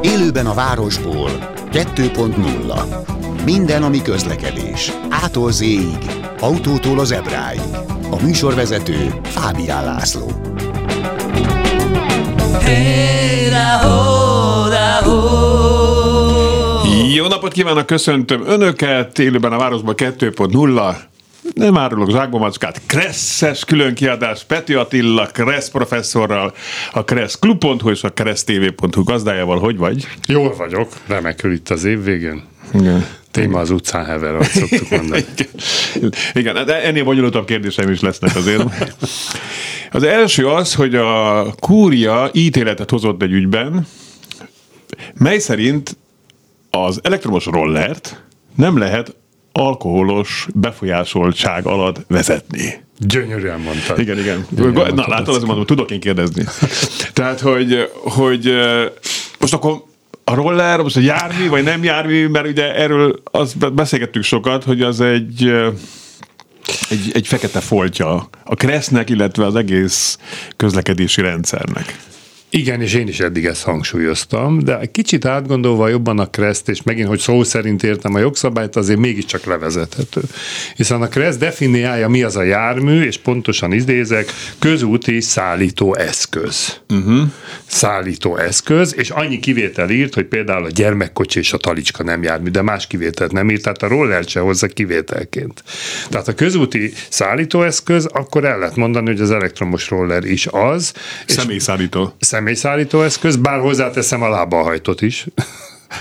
Élőben a városból 2.0 Minden, ami közlekedés. Ától z autótól az ebráig. A műsorvezető Fábián László. Jó napot kívánok, köszöntöm Önöket, élőben a Városban 2.0, nem árulok zsákbomackát, Kresszes különkiadás Peti Attila, Kressz professzorral, a Kressz Klub.hu és a Kressz TV.hu gazdájával, hogy vagy? Jól vagyok, remekül itt az év végén. Igen. Téma az utcán hever, azt szoktuk mondani. Igen, de ennél bonyolultabb kérdéseim is lesznek azért. Az első az, hogy a kúria ítéletet hozott egy ügyben, mely szerint az elektromos rollert nem lehet alkoholos befolyásoltság alatt vezetni. Gyönyörűen mondtad. Igen, igen. Gyönyörűen Na, látod, azt mondom, tudok én kérdezni. Tehát, hogy, hogy most akkor a roller, most a jármű, vagy nem jármű, mert ugye erről azt beszélgettük sokat, hogy az egy egy, egy fekete foltja a kresznek, illetve az egész közlekedési rendszernek. Igen, és én is eddig ezt hangsúlyoztam, de kicsit átgondolva jobban a kreszt, és megint, hogy szó szerint értem a jogszabályt, azért mégiscsak levezethető. Hiszen a kreszt definiálja, mi az a jármű, és pontosan idézek, közúti szállító eszköz. Uh-huh. Szállító eszköz, és annyi kivétel írt, hogy például a gyermekkocsi és a talicska nem jármű, de más kivételt nem írt, tehát a roller se hozza kivételként. Tehát a közúti szállítóeszköz, akkor el lehet mondani, hogy az elektromos roller is az. Személyszállító személyszállító eszköz, bár hozzáteszem a lábahajtot is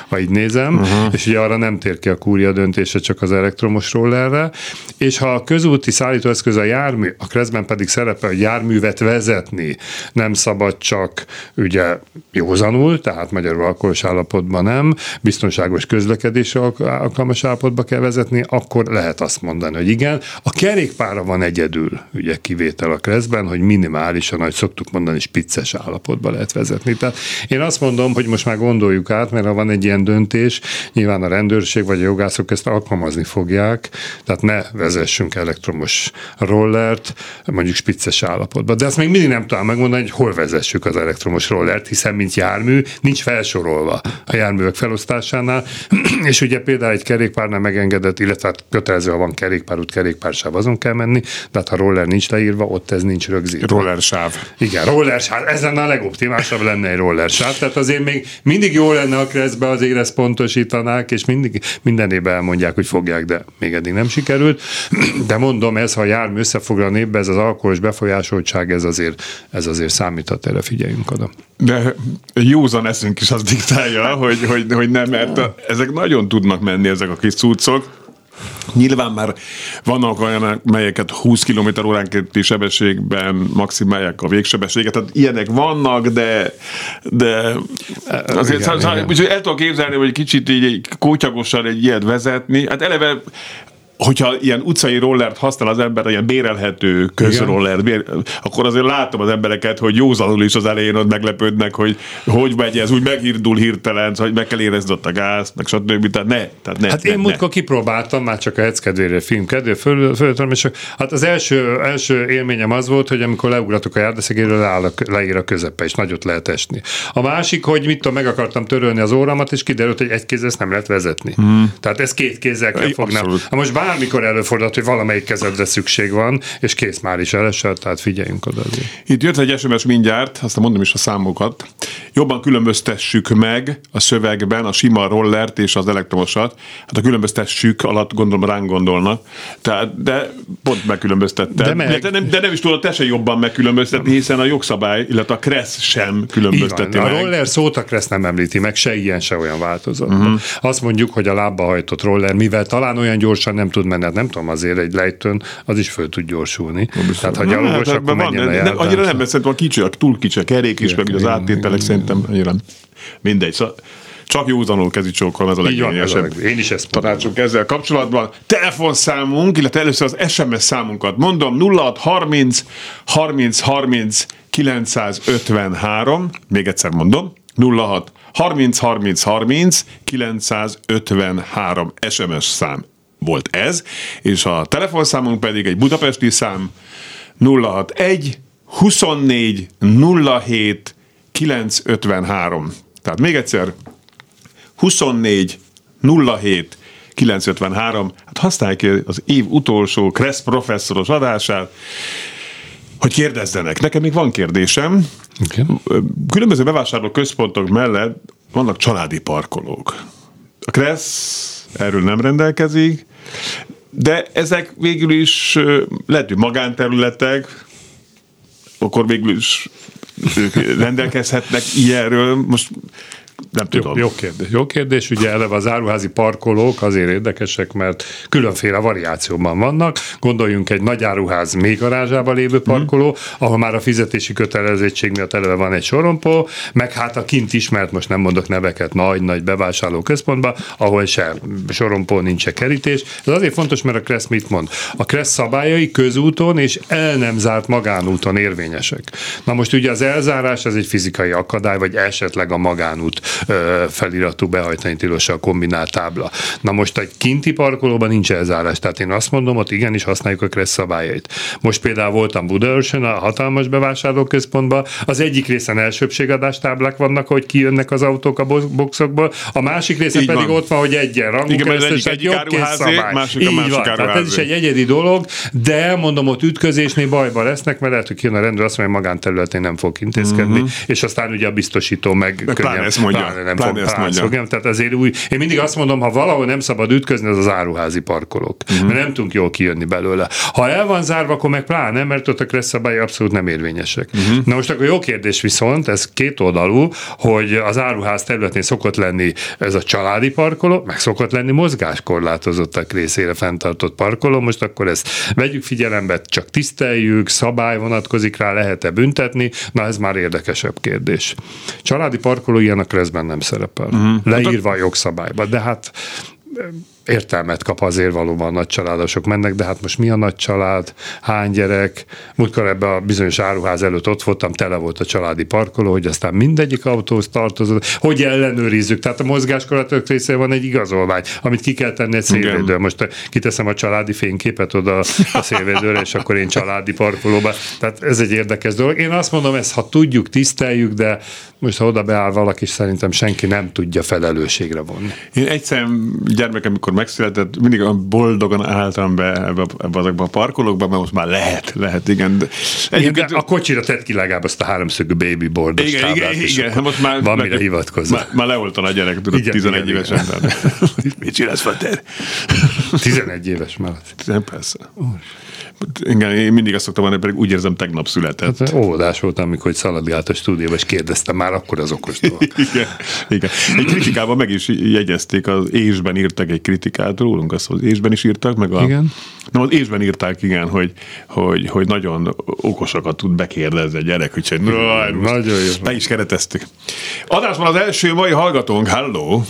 ha így nézem, uh-huh. és ugye arra nem tér ki a kúria döntése csak az elektromos rollerre, és ha a közúti szállítóeszköz a jármű, a kreszben pedig szerepel, hogy járművet vezetni nem szabad csak ugye józanul, tehát magyarul alkoholos állapotban nem, biztonságos közlekedésre alkalmas állapotba kell vezetni, akkor lehet azt mondani, hogy igen. A kerékpára van egyedül ugye kivétel a kreszben, hogy minimálisan, ahogy szoktuk mondani, spicces állapotba lehet vezetni. Tehát én azt mondom, hogy most már gondoljuk át, mert ha van egy egy ilyen döntés, nyilván a rendőrség vagy a jogászok ezt alkalmazni fogják, tehát ne vezessünk elektromos rollert, mondjuk spicces állapotban. De ezt még mindig nem tudom megmondani, hogy hol vezessük az elektromos rollert, hiszen mint jármű nincs felsorolva a járművek felosztásánál, és ugye például egy kerékpárnál megengedett, illetve hát kötelező, ha van kerékpárút, kerékpársáv, azon kell menni, de hát ha roller nincs leírva, ott ez nincs rögzítve. Rollersáv. Igen, rollersáv. Ez lenne a legoptimálisabb lenne egy rollersáv. Tehát azért még mindig jó lenne a azért ezt pontosítanák, és mindig, minden évben elmondják, hogy fogják, de még eddig nem sikerült. De mondom, ez, ha jármű összefoglal népbe, ez az alkoholos befolyásoltság, ez azért, ez azért számíthat, erre figyeljünk oda. De józan eszünk is az diktálja, hogy, hogy, hogy nem, mert ezek nagyon tudnak menni, ezek a kis cuccok, Nyilván már vannak olyan, melyeket 20 km óránkénti sebességben maximálják a végsebességet, tehát ilyenek vannak, de, de azért igen, szóval, igen. el tudok képzelni, hogy kicsit így kótyagosan egy ilyet vezetni. Hát eleve hogyha ilyen utcai rollert használ az ember, ilyen bérelhető közroller, bér, akkor azért látom az embereket, hogy józanul is az elején ott meglepődnek, hogy hogy megy ez, úgy meghirdul hirtelen, hogy meg kell érezni ott a gázt, meg stb. Tehát ne, tehát ne, hát ne, én múltkor kipróbáltam, már csak a hetsz kedvére, film kedvére, föl, föl, és hát az első, első élményem az volt, hogy amikor leugratok a járdaszegéről, leáll a, leír a közepe, és nagyot lehet esni. A másik, hogy mit tudom, meg akartam törölni az óramat, és kiderült, hogy egy kézzel ezt nem lehet vezetni. Hmm. Tehát ez két kézzel kell fognám. Most bár bármikor előfordulhat, hogy valamelyik kezedre szükség van, és kész már is elesett, tehát figyeljünk oda. Itt jött egy SMS mindjárt, aztán mondom is a számokat. Jobban különböztessük meg a szövegben a sima rollert és az elektromosat. Hát a különböztessük alatt gondolom ránk gondolnak. Tehát, de pont megkülönböztette. De, meg... de, nem, de nem is tudod te se jobban megkülönböztetni, hiszen a jogszabály, illetve a kressz sem különbözteti meg. A roller szót a kressz nem említi meg, se ilyen, se olyan változat. Uh-huh. Azt mondjuk, hogy a lábba hajtott roller, mivel talán olyan gyorsan nem tud menni, hát nem tudom, azért egy lejtőn az is föl tud gyorsulni. Tehát ha gyalogos, hát, akkor menjen van, ne, Annyira nem, szerintem a kicsi, a túl kicsi a kerék is, meg az áttételek szerintem annyira mindegy. Szóval csak józanul kezi csókolom, ez a leglényesebb. Én is ezt tanácsunk ezzel kapcsolatban. Telefonszámunk, illetve először az SMS számunkat mondom, 0630 30 30 953, még egyszer mondom, 06 30 30 30 953 SMS szám volt ez, és a telefonszámunk pedig egy budapesti szám 061 24 07 953. Tehát még egyszer, 24 07 953. Hát használják az év utolsó Kressz professzoros adását, hogy kérdezzenek. Nekem még van kérdésem. Okay. Különböző bevásárló központok mellett vannak családi parkolók. A Kressz erről nem rendelkezik, de ezek végül is lehet, hogy magánterületek, akkor végül is rendelkezhetnek ilyenről. Most nem tudom. Jó, jó kérdés. Jó kérdés. Ugye eleve az áruházi parkolók azért érdekesek, mert különféle variációban vannak. Gondoljunk egy nagy áruház még garázsában lévő parkoló, mm. ahol már a fizetési kötelezettség miatt eleve van egy sorompó, meg hát a kint ismert, most nem mondok neveket, nagy-nagy bevásárló központban, ahol se sorompó, nincs se kerítés. Ez azért fontos, mert a Kressz mit mond? A Kressz szabályai közúton és el nem zárt magánúton érvényesek. Na most ugye az elzárás ez egy fizikai akadály, vagy esetleg a magánút feliratú behajtani tilos a kombinált tábla. Na most egy kinti parkolóban nincs elzárás, tehát én azt mondom, ott igenis használjuk a kressz szabályait. Most például voltam Budaörsön, a hatalmas bevásárlóközpontban, az egyik részen elsőbségadás táblák vannak, hogy kijönnek az autók a boxokból, a másik részen pedig van. ott van, hogy egyen rangú Igen, keresztes, egy jobb szabály. Másik a másik van, tehát ez is egy egyedi dolog, de mondom, ott ütközésnél bajban lesznek, mert lehet, hogy kijön a rendőr, azt mondja, hogy magánterületén nem fog intézkedni, uh-huh. és aztán ugye a biztosító meg, meg könnyen, ezt mondja pláne nem pláne fog mondja. Tehát ezért új, én mindig azt mondom, ha valahol nem szabad ütközni, az az áruházi parkolók, uh-huh. mert nem tudunk jól kijönni belőle. Ha el van zárva, akkor meg pláne, mert ott a kressz szabály abszolút nem érvényesek. Uh-huh. Na most akkor jó kérdés viszont, ez két oldalú, hogy az áruház területén szokott lenni ez a családi parkoló, meg szokott lenni mozgáskorlátozottak részére fenntartott parkoló, most akkor ezt vegyük figyelembe, csak tiszteljük, szabály vonatkozik rá, lehet-e büntetni, na ez már érdekesebb kérdés. Családi parkoló ilyen a kreszben nem szerepel. Uh-huh. Leírva a jogszabályba, de hát értelmet kap azért valóban nagy családosok mennek, de hát most mi a nagy család, hány gyerek, múltkor ebbe a bizonyos áruház előtt ott voltam, tele volt a családi parkoló, hogy aztán mindegyik autóhoz tartozott, hogy ellenőrizzük, tehát a mozgáskorlátok része van egy igazolvány, amit ki kell tenni egy szélvédőre. Most kiteszem a családi fényképet oda a szélvédőre, és akkor én családi parkolóba. Tehát ez egy érdekes dolog. Én azt mondom, ezt ha tudjuk, tiszteljük, de most ha oda beáll valaki, szerintem senki nem tudja felelősségre vonni. Én egyszer gyermekem, amikor megszületett, mindig boldogan álltam be ebbe, ebbe azokba a parkolókba, mert most már lehet, lehet, igen. De, igen, de a kocsira tett ki legalább azt a háromszögű baby boardos igen, táblát, igen, igen, most már, van mire hivatkozni. Már, már leoltan a gyerek, tudod, igen, 11 igen, évesen. Igen. Mit csinálsz, Fater? 11 éves már. Persze. Úr. Igen, én mindig azt szoktam mondani, pedig úgy érzem, tegnap született. Hát óvodás voltam, amikor szaladgált a stúdióba, és kérdeztem már akkor az okos igen, igen. Egy kritikában meg is jegyezték, az ésben írtak egy kritikát rólunk, azt az ésben is írtak, meg a... Igen. Nem, az ésben írták, igen, hogy, hogy, hogy nagyon okosakat tud bekérdezni a gyerek, úgyhogy nagyon jó. Be is kereteztük. Adásban az első mai hallgatónk, hello!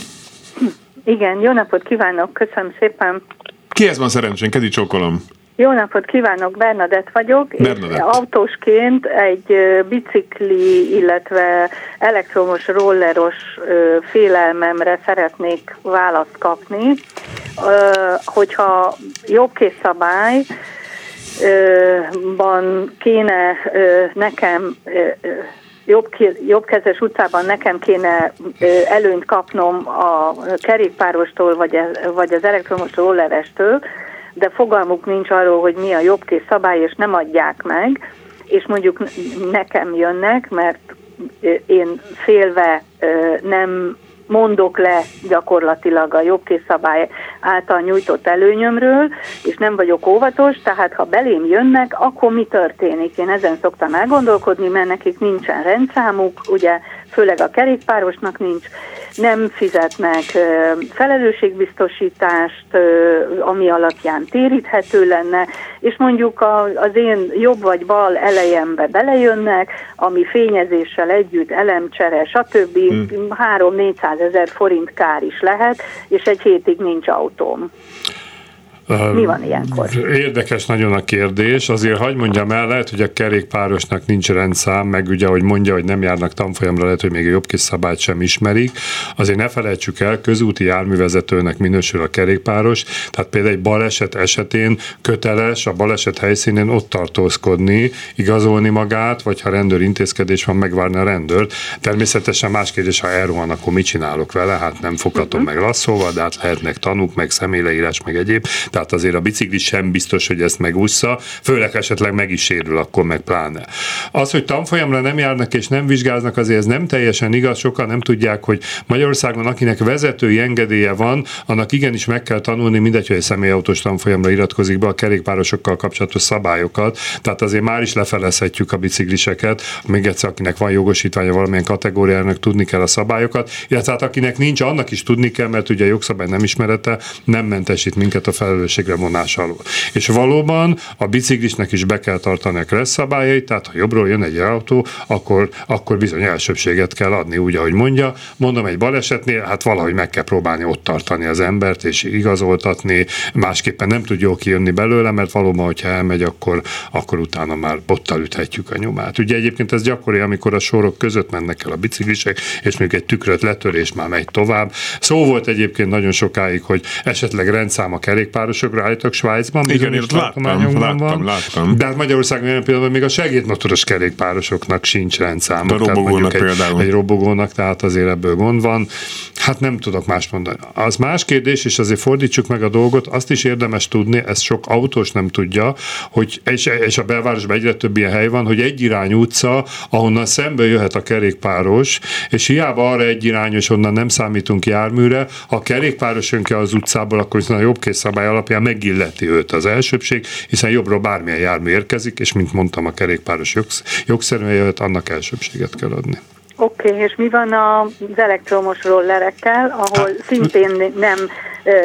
Igen, jó napot kívánok, köszönöm szépen. Kihez van szerencsén? Kedi csókolom. Jó napot kívánok, Bernadett vagyok. Bernadett. Autósként egy bicikli, illetve elektromos rolleros félelmemre szeretnék választ kapni. Hogyha jobbkészszabály, ban kéne nekem jobb, jobbkezes utcában nekem kéne előnyt kapnom a kerékpárostól, vagy, vagy az elektromos rollerestől, de fogalmuk nincs arról, hogy mi a jobbkész szabály, és nem adják meg, és mondjuk nekem jönnek, mert én félve nem mondok le gyakorlatilag a jobbkészszabály által nyújtott előnyömről, és nem vagyok óvatos, tehát ha belém jönnek, akkor mi történik? Én ezen szoktam elgondolkodni, mert nekik nincsen rendszámuk, ugye főleg a kerékpárosnak nincs, nem fizetnek felelősségbiztosítást, ami alapján téríthető lenne, és mondjuk az én jobb vagy bal elejembe belejönnek, ami fényezéssel együtt, elemcsere, stb. Hmm. 3-400 ezer forint kár is lehet, és egy hétig nincs autóm. Mi van ilyenkor? Érdekes nagyon a kérdés. Azért hagyd mondjam el, lehet, hogy a kerékpárosnak nincs rendszám, meg ugye, hogy mondja, hogy nem járnak tanfolyamra, lehet, hogy még a jobb kis szabályt sem ismerik. Azért ne felejtsük el, közúti járművezetőnek minősül a kerékpáros, tehát például egy baleset esetén köteles a baleset helyszínén ott tartózkodni, igazolni magát, vagy ha rendőr intézkedés van, megvárni a rendőrt. Természetesen más kérdés, ha elrohan, akkor mit csinálok vele? Hát nem foghatom uh-huh. meg lasszóval, de hát lehetnek tanúk, meg személyleírás, meg egyéb. Tehát azért a bicikli sem biztos, hogy ezt megúszza, főleg esetleg meg is sérül, akkor meg pláne. Az, hogy tanfolyamra nem járnak és nem vizsgáznak, azért ez nem teljesen igaz, sokan nem tudják, hogy Magyarországon, akinek vezetői engedélye van, annak igenis meg kell tanulni, mindegy, hogy egy személyautós tanfolyamra iratkozik be a kerékpárosokkal kapcsolatos szabályokat. Tehát azért már is lefelezhetjük a bicikliseket, még egyszer, akinek van jogosítványa valamilyen kategóriának tudni kell a szabályokat, illetve hát akinek nincs, annak is tudni kell, mert ugye a jogszabály nem ismerete nem mentesít minket a felelősségre vonás alól. És valóban a biciklisnek is be kell tartani a kressz tehát ha jobbról jön egy autó, akkor, akkor bizony elsőbséget kell adni, úgy, ahogy mondja. Mondom, egy balesetnél, hát valahogy meg kell próbálni ott tartani az embert, és igazoltatni, másképpen nem tud jól kijönni belőle, mert valóban, hogyha elmegy, akkor, akkor utána már bottal üthetjük a nyomát. Ugye egyébként ez gyakori, amikor a sorok között mennek el a biciklisek, és még egy tükröt letörés már megy tovább. Szó volt egyébként nagyon sokáig, hogy esetleg rendszám a kerékpárosokra állítok Svájcban. Igen, én láttam, láttam, van. láttam. De hát Magyarországon olyan pillanatban még a segédmotoros kerékpárosoknak sincs rendszáma. A robogónak egy, például. Egy robogónak, tehát azért ebből gond van. Hát nem tudok más mondani. Az más kérdés, és azért fordítsuk meg a dolgot, azt is érdemes tudni, ezt sok autós nem tudja, hogy és, és a belvárosban egyre több ilyen hely van, hogy egy irány utca, ahonnan szembe jöhet a kerékpáros, és hiába arra egy irányos, onnan nem számítunk járműre, ha a kerékpáros jön ki az utcából, akkor a jobb szabály alapján megilleti őt az elsőbség, hiszen jobbról bármilyen jármű érkezik, és mint mondtam, a kerékpáros jogsz, jogszerűen jöhet, annak elsőbséget kell adni. Oké, okay, és mi van az elektromos rollerekkel, ahol hát, szintén nem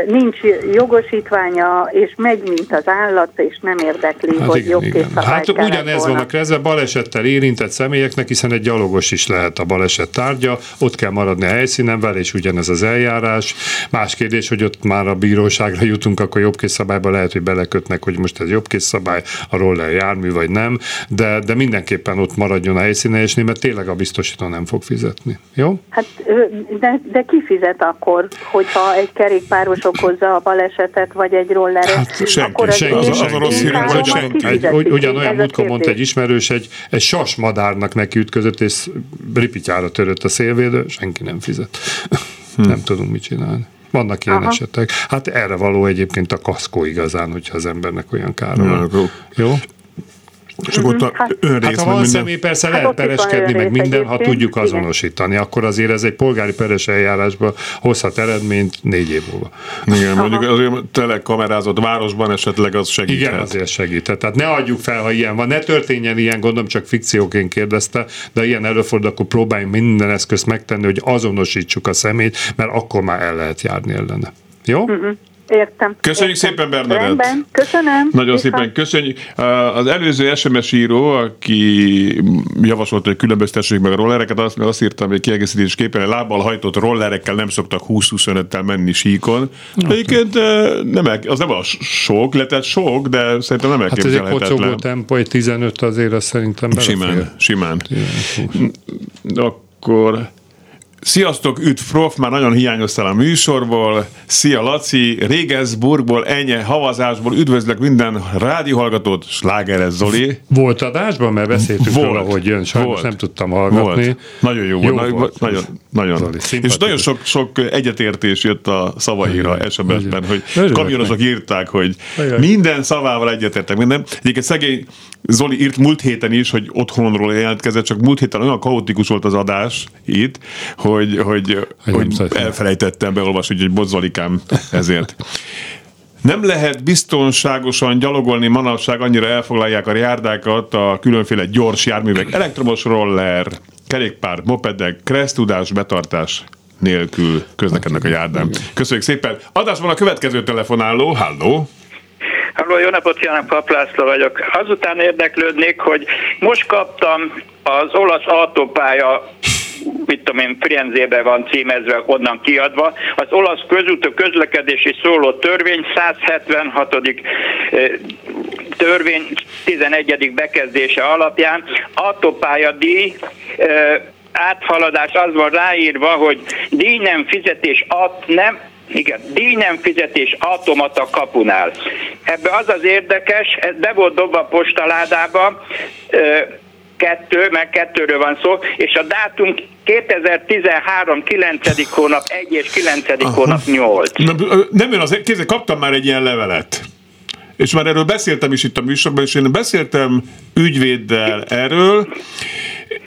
nincs jogosítványa, és megy, mint az állat, és nem érdekli, hát hogy jobb igen. Hát ugyanez van a kezdve balesettel érintett személyeknek, hiszen egy gyalogos is lehet a baleset tárgya, ott kell maradni a helyszínen vele, és ugyanez az eljárás. Más kérdés, hogy ott már a bíróságra jutunk, akkor jobbkészszabályba lehet, hogy belekötnek, hogy most ez jobbkészszabály, a roller jármű, vagy nem, de, de mindenképpen ott maradjon a helyszínen, és mert tényleg a biztosító nem fog fizetni. Jó? Hát, de, de ki fizet akkor, hogyha egy kerékpár kerékpáros okozza a balesetet, vagy egy roller. Hát, senki, akkor az senki, az, az a rossz hír, hogy senki. Egy, ugyanolyan múltkor mondta egy ismerős, egy, egy sasmadárnak neki ütközött, és ripityára törött a szélvédő, senki nem fizet. Hm. nem tudunk mit csinálni. Vannak ilyen Aha. esetek. Hát erre való egyébként a kaszkó igazán, hogyha az embernek olyan kára van. Jó? És akkor ott a hát, önrész, hát ha van minden... személy, persze hát lehet pereskedni, meg minden, ha tudjuk azonosítani, igen. akkor azért ez egy polgári peres eljárásban hozhat eredményt négy év múlva. Igen, Aha. mondjuk azért telekamerázott városban esetleg az segíthet. Igen, azért segíthet. Tehát ne adjuk fel, ha ilyen van. Ne történjen ilyen, gondolom, csak fikcióként kérdezte, de ilyen előfordul, akkor próbáljunk minden eszközt megtenni, hogy azonosítsuk a szemét, mert akkor már el lehet járni ellene. Jó? Uh-huh. Értem. Köszönjük értem. szépen, Bernadett. Rendben, köszönöm. Nagyon Viszont. szépen köszönjük. Az előző SMS író, aki javasolta, hogy különböztessék meg a rollereket, azt, azt írtam, hogy kiegészítésképpen lábbal hajtott rollerekkel nem szoktak 20-25-tel menni síkon. Egyébként nem el, az nem a sok, lett sok, de szerintem nem elképzelhetetlen. Hát ez egy kocogó tempó, egy 15 azért az szerintem belefér. Simán, simán. Akkor Sziasztok, üdv prof, már nagyon hiányoztál a műsorból. Szia Laci, Regensburgból, ennyi havazásból üdvözlök minden rádióhallgatót, Slágeres Zoli. Volt adásban, mert beszéltünk volt, róla, hogy jön, sajnos volt, nem tudtam hallgatni. Volt. Nagyon jó, jó volt. volt. Nagyon, nagyon. Zoli, és nagyon sok, sok egyetértés jött a szavaira SMS-ben, hogy kamionosok írták, hogy minden szavával egyetértek. Minden. Egyébként szegény Zoli írt múlt héten is, hogy otthonról jelentkezett, csak múlt héten olyan kaotikus volt az adás itt, hogy, hogy, hogy, hogy elfelejtettem beolvasni, hogy bozzalikám ezért. Nem lehet biztonságosan gyalogolni manapság, annyira elfoglalják a járdákat a különféle gyors járművek, elektromos roller, kerékpár, mopedek, kressztudás, betartás nélkül közlekednek a járdán. Köszönjük szépen. Adásban a következő telefonáló. Halló! Halló, jó napot kívánok, Paplászló vagyok. Azután érdeklődnék, hogy most kaptam az olasz autópálya mit tudom én, Firenzébe van címezve, onnan kiadva. Az olasz közúti közlekedési szóló törvény 176. törvény 11. bekezdése alapján autópályadíj áthaladás az van ráírva, hogy díj nem fizetés at nem igen, díj nem fizetés automata kapunál. Ebbe az az érdekes, ez be volt dobva a postaládába, kettő, meg kettőről van szó, és a dátum 2013 9. hónap 1 és 9. Aha. hónap 8. Nem, nem jön az, kézzel kaptam már egy ilyen levelet. És már erről beszéltem is itt a műsorban, és én beszéltem ügyvéddel erről,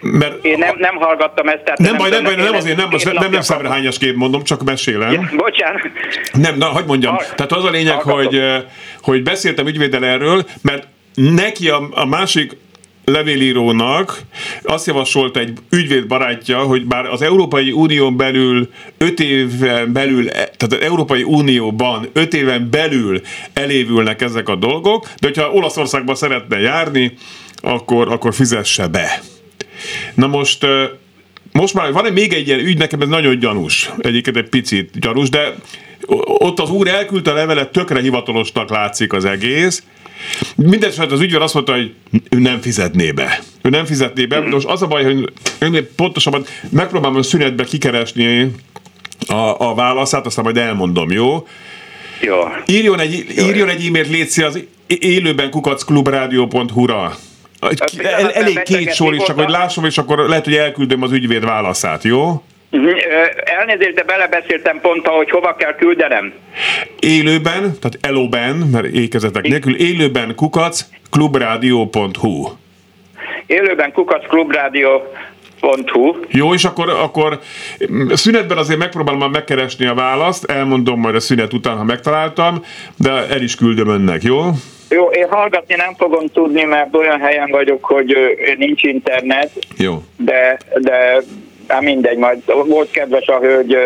mert Én nem, nem hallgattam ezt. Tehát nem, nem baj, nem baj, nem azért, nem, most nem, nem szemrehányasként mondom, csak mesélem. Ja, bocsánat. Nem, na, hagyd mondjam. Hall, Tehát az a lényeg, hogy, hogy beszéltem ügyvéddel erről, mert neki a, a másik levélírónak azt javasolt egy ügyvéd barátja, hogy bár az Európai Unión belül öt éven belül, tehát az Európai Unióban öt éven belül elévülnek ezek a dolgok, de hogyha Olaszországba szeretne járni, akkor, akkor fizesse be. Na most most már van még egy ilyen ügy, nekem ez nagyon gyanús, egyébként egy picit gyanús, de ott az úr elküldte a levelet, tökre hivatalosnak látszik az egész, Mindenesetre az ügyvéd azt mondta, hogy ő nem fizetné be. Ő nem fizetné be, most az a baj, hogy én pontosabban megpróbálom a szünetbe kikeresni a, a válaszát, aztán majd elmondom, jó? Jó. Írjon egy, írjon egy e-mailt létszi az élőben kukacklubrádió.hu-ra. El, elég két sor is, csak hogy lássam, és akkor lehet, hogy elküldöm az ügyvéd válaszát, jó? Elnézést, de belebeszéltem pont, hogy hova kell küldenem. Élőben, tehát elóben, mert ékezetek nélkül, élőben kukac klubradio.hu Élőben kukac klubradio Hu. Jó, és akkor, akkor szünetben azért megpróbálom megkeresni a választ, elmondom majd a szünet után, ha megtaláltam, de el is küldöm önnek, jó? Jó, én hallgatni nem fogom tudni, mert olyan helyen vagyok, hogy nincs internet. Jó. De, de Hát mindegy, majd volt kedves a hölgy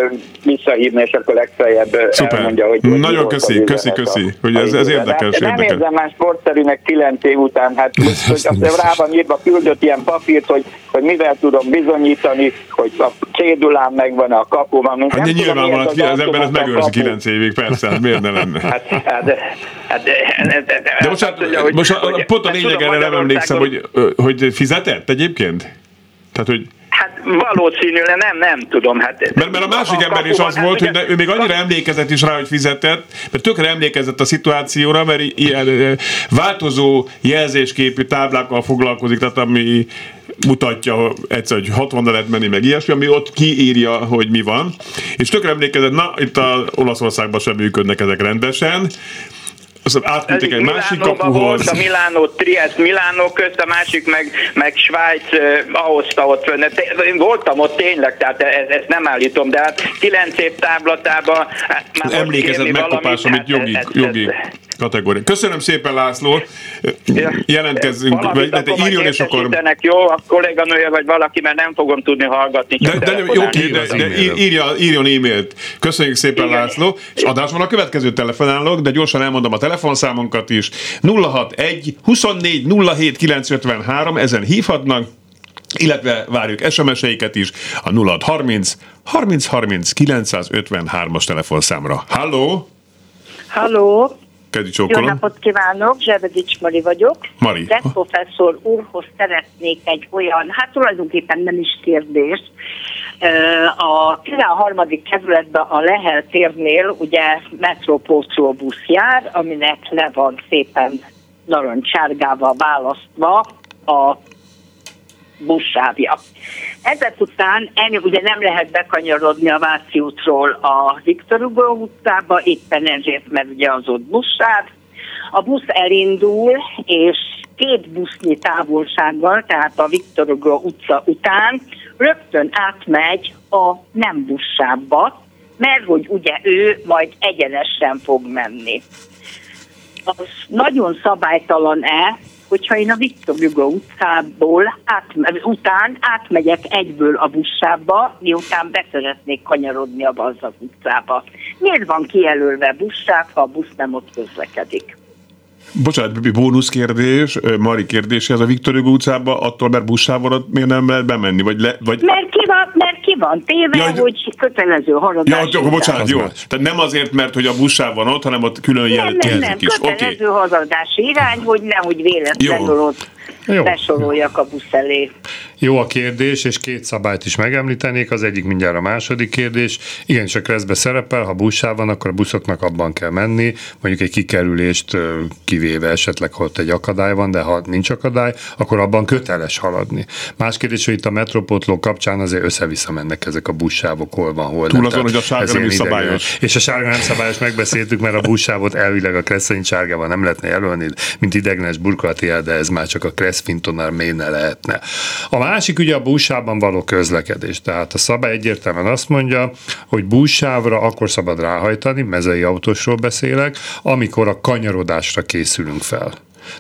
visszahívni, és akkor legfeljebb Szuper. elmondja, hogy... Nagyon köszi, köszi, köszi, hogy ez, ez érdekes, de, érdekes. Nem érzem már sportszerűnek 9 év után, hát hogy azt rá van írva, küldött ilyen papírt, hogy, hogy mivel tudom bizonyítani, hogy a cédulám megvan a kapuban. Hát nem nyilván van, az, az ember ezt megőrzi 9 évig, persze, hát miért ne lenne? Hát, hát, hát, de most, hát, most pont a hát lényeg erre nem emlékszem, hogy, hogy fizetett egyébként? Tehát, hogy Hát valószínűleg nem, nem tudom. Hát, mert, mert a másik a ember is az volt, hogy ő még annyira emlékezett is rá, hogy fizetett, mert tökre emlékezett a szituációra, mert ilyen változó jelzésképű táblákkal foglalkozik, tehát ami mutatja egyszer, hogy 60 lehet menni, meg ilyesmi, ami ott kiírja, hogy mi van. És tökre emlékezett, na, itt a Olaszországban sem működnek ezek rendesen, aztán átküldték egy másik kapuhoz. Volt a Milánó, Triest, Milánó közt, a másik meg, meg Svájc uh, ahozta ott fönn. Én voltam ott tényleg, tehát ezt, ezt nem állítom, de hát kilenc év táblatában hát már Emlékezett megkapás, amit hát jogi, ez, jogi kategória. Köszönöm szépen, László. Ja, Jelentkezzünk, vagy, de, de írjon, és akkor... Jó, a kolléganője vagy valaki, mert nem fogom tudni hallgatni. De, de, de jó, de, de írja, írjon e-mailt. Köszönjük szépen, Igen. László. És adásban a következő telefonálok, de gyorsan elmondom a telefonszámunkat is. 061 24 07 953, ezen hívhatnak, illetve várjuk SMS-eiket is a 0630 30 30 953-as telefonszámra. Halló! Halló! Kedi Jó napot kívánok, Zsebedics Mari vagyok. Mari. De professzor úrhoz szeretnék egy olyan, hát tulajdonképpen nem is kérdés. A 13. kerületben a Lehel térnél ugye metrópótló busz jár, aminek le van szépen narancsárgával választva a buszsávja. Ezek után ennyi, ugye nem lehet bekanyarodni a Váci útról a Viktor Hugo utcába, éppen ezért, mert ugye az ott buszsáv. A busz elindul, és két busznyi távolsággal, tehát a Viktor Hugo utca után rögtön átmegy a nem buszsávba, mert hogy ugye ő majd egyenesen fog menni. Az nagyon szabálytalan-e, hogyha én a Viktor Hugo utcából át, után átmegyek egyből a buszsába, miután beszeretnék kanyarodni a Bazzag utcába. Miért van kijelölve buszsáv, ha a busz nem ott közlekedik? Bocsánat, bónusz kérdés, Mari kérdése, ez a Viktor Hugo utcába attól, mert buszsávon miért nem lehet bemenni? Vagy le, vagy... Mert, ki van, téve, Ja, ja, hogy- kötelező Ja, haladás. akkor bocsánat, jó. más. Tehát nem azért, mert hogy a buszsáv van ott, hanem ott külön Nem, jel- nem, nem, jelzik is. Kötelező haladási irány, hogy nehogy véletlenül Jó. ott Jó. besoroljak a busz elé. Jó a kérdés, és két szabályt is megemlítenék. Az egyik mindjárt a második kérdés. Igen, csak reszbe szerepel, ha buszsáv van, akkor a buszoknak abban kell menni, mondjuk egy kikerülést kivéve esetleg, ha ott egy akadály van, de ha nincs akadály, akkor abban köteles haladni. Más kérdés, hogy itt a metropótló kapcsán azért össze-vissza mennek ezek a buszsávok, hol van, hol Túl nem. azon, hogy a sárga nem is idegenes. szabályos. És a sárga nem szabályos, megbeszéltük, mert a buszsávot elvileg a Kresszeny sárgával nem lehetne jelölni, mint ideglenes burkolati de ez már csak a Kresszfintonál mélyne lehetne. A másik ugye a buszsávban való közlekedés. Tehát a szabály egyértelműen azt mondja, hogy buszsávra akkor szabad ráhajtani, mezei autósról beszélek, amikor a kanyarodásra készülünk fel.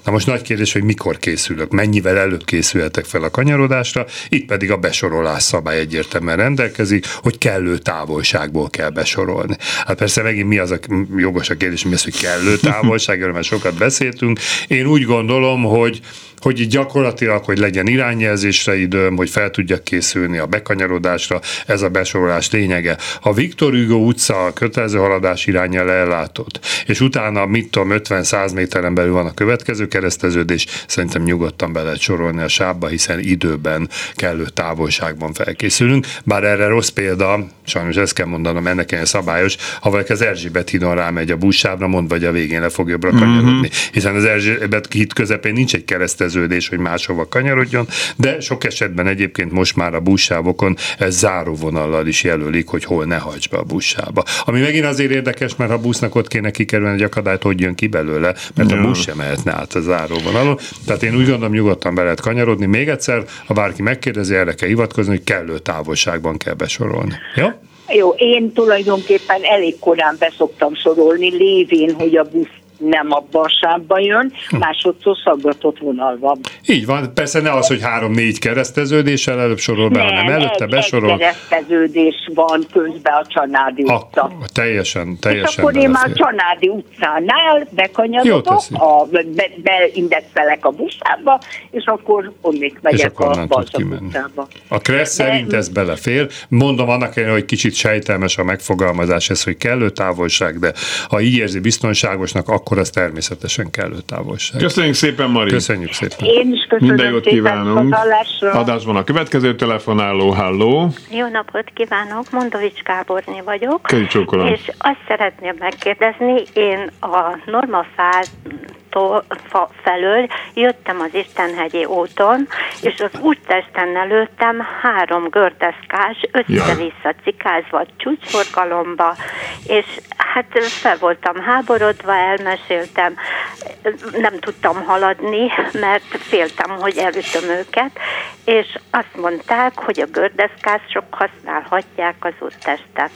Na most nagy kérdés, hogy mikor készülök, mennyivel előbb készülhetek fel a kanyarodásra, itt pedig a besorolás szabály egyértelműen rendelkezik, hogy kellő távolságból kell besorolni. Hát persze megint mi az a jogos a kérdés, mi az, hogy kellő távolság, erről már sokat beszéltünk. Én úgy gondolom, hogy hogy gyakorlatilag, hogy legyen irányjelzésre időm, hogy fel tudjak készülni a bekanyarodásra, ez a besorolás lényege. Ha Viktor Hugo utca a kötelező haladás irányjal ellátott, és utána, mit tudom, 50-100 méteren belül van a következő kereszteződés, szerintem nyugodtan be lehet sorolni a sávba, hiszen időben, kellő távolságban felkészülünk. Bár erre rossz példa, sajnos ezt kell mondanom, ennek ilyen szabályos, ha valaki az Erzsébet hídon rámegy a buszsávra, mond, vagy a végén le fog jobbra kanyarodni. Hiszen az Erzsébet híd közepén nincs egy kereszteződés, hogy máshova kanyarodjon, de sok esetben egyébként most már a buszsávokon ez záróvonallal is jelölik, hogy hol ne hajts be a buszsába. Ami megint azért érdekes, mert ha a busznak ott kéne kikerülni egy akadályt, hogy jön ki belőle, mert a busz sem mehetne át a záróvonalon. Tehát én úgy gondolom, nyugodtan be lehet kanyarodni. Még egyszer, ha bárki megkérdezi, erre kell hivatkozni, hogy kellő távolságban kell besorolni. Jó? Jó, én tulajdonképpen elég korán beszoktam sorolni, lévén, hogy a busz nem abban a sávban jön, másodszor szaggatott vonal van. Így van, persze ne az, hogy három-négy kereszteződéssel előbb sorol be, hanem előtte egy, besorol. egy kereszteződés van közben a Csanádi utca. Akkor teljesen, És teljesen akkor én már belefér. Csanádi utcánál bekanyarodok, a, be, beindexelek a buszába, és akkor onnék és megyek akkor a kimenni. utcába. A Kressz szerint ez belefér. Mondom annak ellenére, hogy kicsit sejtelmes a megfogalmazás, ez, hogy kellő távolság, de ha így érzi biztonságosnak, akkor az természetesen kellő távolság. Köszönjük szépen, Mari. Köszönjük szépen. Én is köszönöm Minden jót kívánunk. Adásban a következő telefonáló, halló. Jó napot kívánok, Mondovics Gáborné vagyok. Köszönjük. És azt szeretném megkérdezni, én a Normafától fa felől jöttem az Istenhegyi úton, és az úttesten előttem három gördeszkás, össze-vissza cikázva csúcsforgalomba, és hát fel voltam háborodva, elmeséltem, nem tudtam haladni, mert féltem, hogy elütöm őket, és azt mondták, hogy a gördeszkások használhatják az úttestet.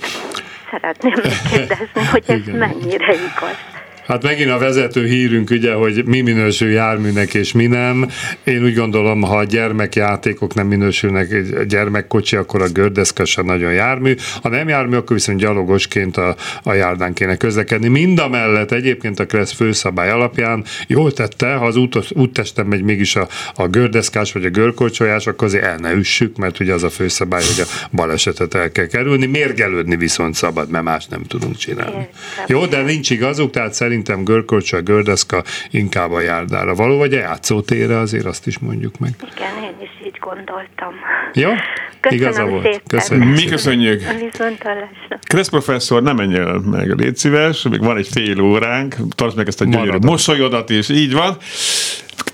Szeretném megkérdezni, hogy ez mennyire igaz. Hát megint a vezető hírünk ugye, hogy mi minősül járműnek és mi nem. Én úgy gondolom, ha a gyermekjátékok nem minősülnek egy gyermekkocsi, akkor a gördeszka sem nagyon jármű. Ha nem jármű, akkor viszont gyalogosként a, a járdán kéne közlekedni. Mind a mellett egyébként a Kressz főszabály alapján jól tette, ha az út, úttesten megy mégis a, a gördeszkás vagy a görkorcsolyás, akkor azért el ne üssük, mert ugye az a főszabály, hogy a balesetet el kell kerülni. Mérgelődni viszont szabad, mert más nem tudunk csinálni. Jó, de nincs igazuk, tehát szerintem görkorcsa, gördeszka inkább a járdára való, vagy a játszótérre, azért azt is mondjuk meg. Igen, én is így gondoltam. Jó? Köszönöm Igaza volt. szépen. Köszönjük. Mi köszönjük. Kressz professzor, nem menj el meg, légy szíves, még van egy fél óránk, tartsd meg ezt a gyönyörű Maradok. mosolyodat is, így van.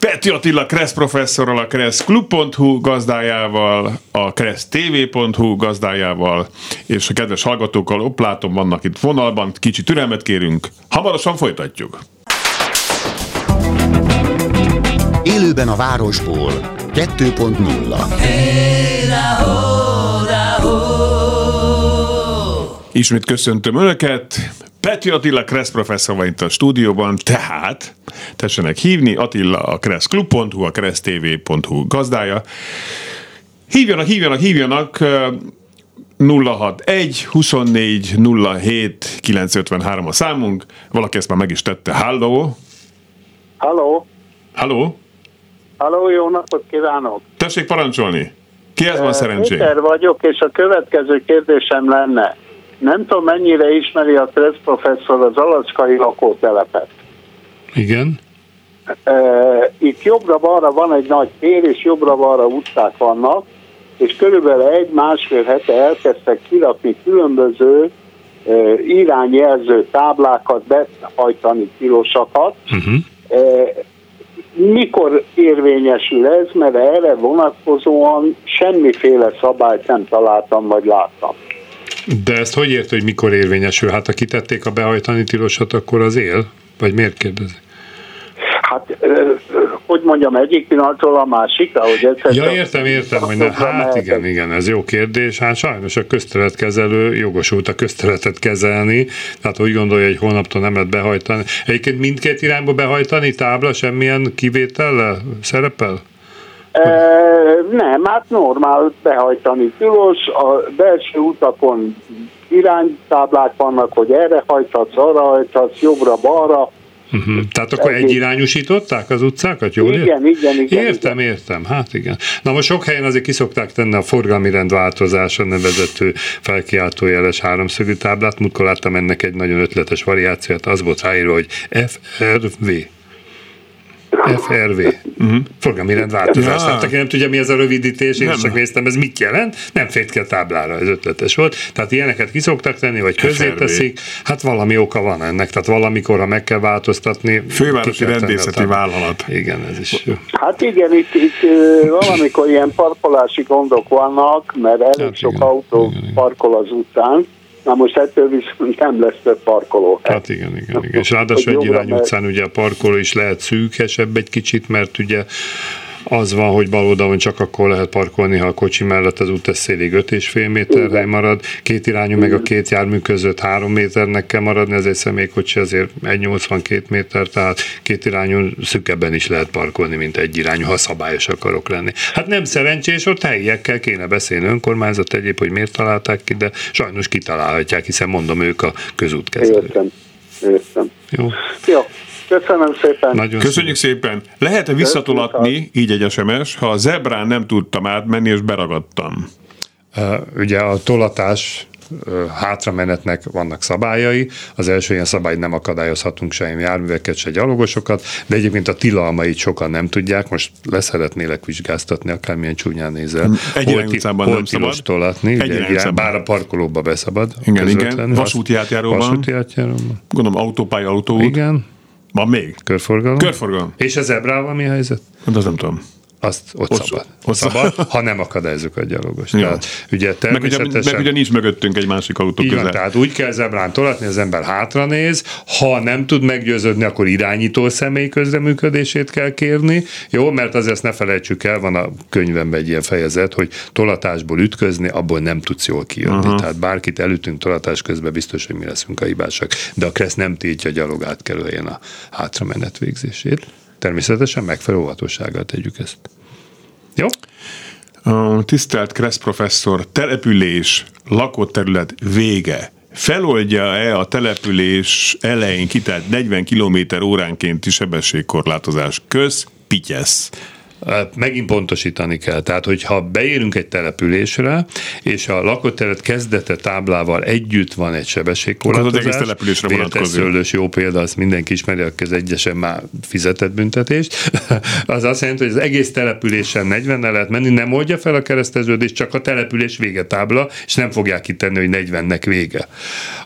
Peti Attila Kressz professzorral, a kresszklub.hu gazdájával, a kressztv.hu gazdájával, és a kedves hallgatókkal, ott látom, vannak itt vonalban, kicsi türelmet kérünk, hamarosan folytatjuk. Élőben a városból 2.0 Ismét köszöntöm Önöket. Peti Attila Kressz professzor van itt a stúdióban, tehát tessenek hívni, Attila a kresszklub.hu, a kressztv.hu gazdája. Hívjanak, hívjanak, hívjanak, ö, 061 24 07 953 a számunk. Valaki ezt már meg is tette. Halló? Halló, Halló? halló, jó napot kívánok! Tessék parancsolni. Kihez van szerencsé? Péter vagyok, és a következő kérdésem lenne. Nem tudom, mennyire ismeri a Kressz professzor az alacskai lakótelepet. Igen. Itt jobbra-balra van egy nagy tér, és jobbra-balra utcák vannak, és körülbelül egy-másfél hete elkezdtek kirakni különböző irányjelző táblákat, behajtani tilosakat. Uh-huh. Mikor érvényesül ez, mert erre vonatkozóan semmiféle szabályt nem találtam, vagy láttam. De ezt hogy ért, hogy mikor érvényesül? Hát ha kitették a behajtani tilosat, akkor az él? Vagy miért kérdezi? Hát, hogy mondjam, egyik pillanatról a másikra, hogy ez Ja, értem, értem, hogy ne, hát igen, igen, ez jó kérdés. Hát sajnos a közterületkezelő jogosult a közterületet kezelni, tehát úgy gondolja, hogy holnaptól nem lehet behajtani. Egyébként mindkét irányba behajtani tábla semmilyen kivétellel szerepel? E, nem, hát normál behajtani tilos, a belső utakon iránytáblák vannak, hogy erre hajthatsz, arra hajthatsz, jobbra-balra, Uh-huh. Tehát akkor Egész. egyirányosították az utcákat, jól ért? Igen, igen, igen. Értem, értem, hát igen. Na most sok helyen azért kiszokták tenni a forgalmi rendváltozása nevezető felkiáltójeles háromszögű táblát. Múltkor láttam ennek egy nagyon ötletes variációt, az volt ráírva, hogy FRV. FRV. Uh-huh. Forgalmi rendváltozás. Ja. Tehát aki nem tudja, mi ez a rövidítés, én Nem. csak néztem, ez mit jelent, nem fért ki a táblára, ez ötletes volt. Tehát ilyeneket kiszoktak tenni, vagy közé FRV. teszik, hát valami oka van ennek, tehát valamikor, ha meg kell változtatni. Fővárosi rendészeti vállalat. Igen, ez is jó. Hát igen, itt, itt valamikor ilyen parkolási gondok vannak, mert elég Hát sok igen, autó igen, parkol az utcán. Na most ettől viszont nem lesz több parkoló. Hát igen, igen, igen. És ráadásul egy irány utcán ugye a parkoló is lehet szűkesebb egy kicsit, mert ugye az van, hogy bal oldalon csak akkor lehet parkolni, ha a kocsi mellett az út szélig 5,5 méter hely marad, két irányú meg a két jármű között 3 méternek kell maradni, ez egy személykocsi azért 1,82 méter, tehát két irányú szükebben is lehet parkolni, mint egy irányú, ha szabályos akarok lenni. Hát nem szerencsés, ott helyiekkel kéne beszélni önkormányzat egyéb, hogy miért találták ki, de sajnos kitalálhatják, hiszen mondom, ők a közútkezelők. Értem. Értem. Jó, Jó, köszönöm szépen. nagyon Köszönjük szépen. Lehet-e visszatolatni, így egy SMS, ha a zebrán nem tudtam átmenni, és beragadtam? Ugye a tolatás hátramenetnek vannak szabályai. Az első ilyen szabály, nem akadályozhatunk se járműveket, se gyalogosokat, de egyébként a tilalmait sokan nem tudják. Most leszeretnélek vizsgáztatni, akármilyen csúnyán nézel. Egy Hol utcában hol nem szabad. tolatni, Egy ugye, utcában. bár a parkolóba beszabad. Igen, igen. Vasúti átjáróban. Vasúti átjáróban. Gondolom autópálya, autóút. Igen, Van még? körforgalom. Körforgalom. És a zebrával mi a helyzet? Hát azt nem tudom. Azt ott, Ott- szabad. ott szabad, ha nem akadályozzuk a gyalogost. Jó. Tehát, ugye Meg ugye, természetesen... meg ugye nincs mögöttünk egy másik autó Így van, közel. tehát úgy kell zebrán tolatni, az ember hátra néz, ha nem tud meggyőződni, akkor irányító személy közreműködését kell kérni, jó, mert azért ezt ne felejtsük el, van a könyvemben egy ilyen fejezet, hogy tolatásból ütközni, abból nem tudsz jól kijönni. Uh-huh. Tehát bárkit elütünk tolatás közben, biztos, hogy mi leszünk a hibásak. De a kressz nem tiltja a gyalog átkelőhelyen a hátramenet végzését. Természetesen megfelelő óvatossággal tegyük ezt. Jó? A tisztelt Kressz professzor, település, lakott terület vége. Feloldja-e a település elején kitelt 40 km óránkénti sebességkorlátozás? Köz, pityesz. Megint pontosítani kell. Tehát, hogyha beérünk egy településre, és a lakott terület kezdete táblával együtt van egy sebességkorlátozás. Az településre vonatkozik. Jó példa, azt mindenki ismeri, aki az egyesen már fizetett büntetést. az azt jelenti, hogy az egész településen 40 lehet menni, nem oldja fel a kereszteződést, csak a település vége tábla, és nem fogják kitenni, hogy 40-nek vége.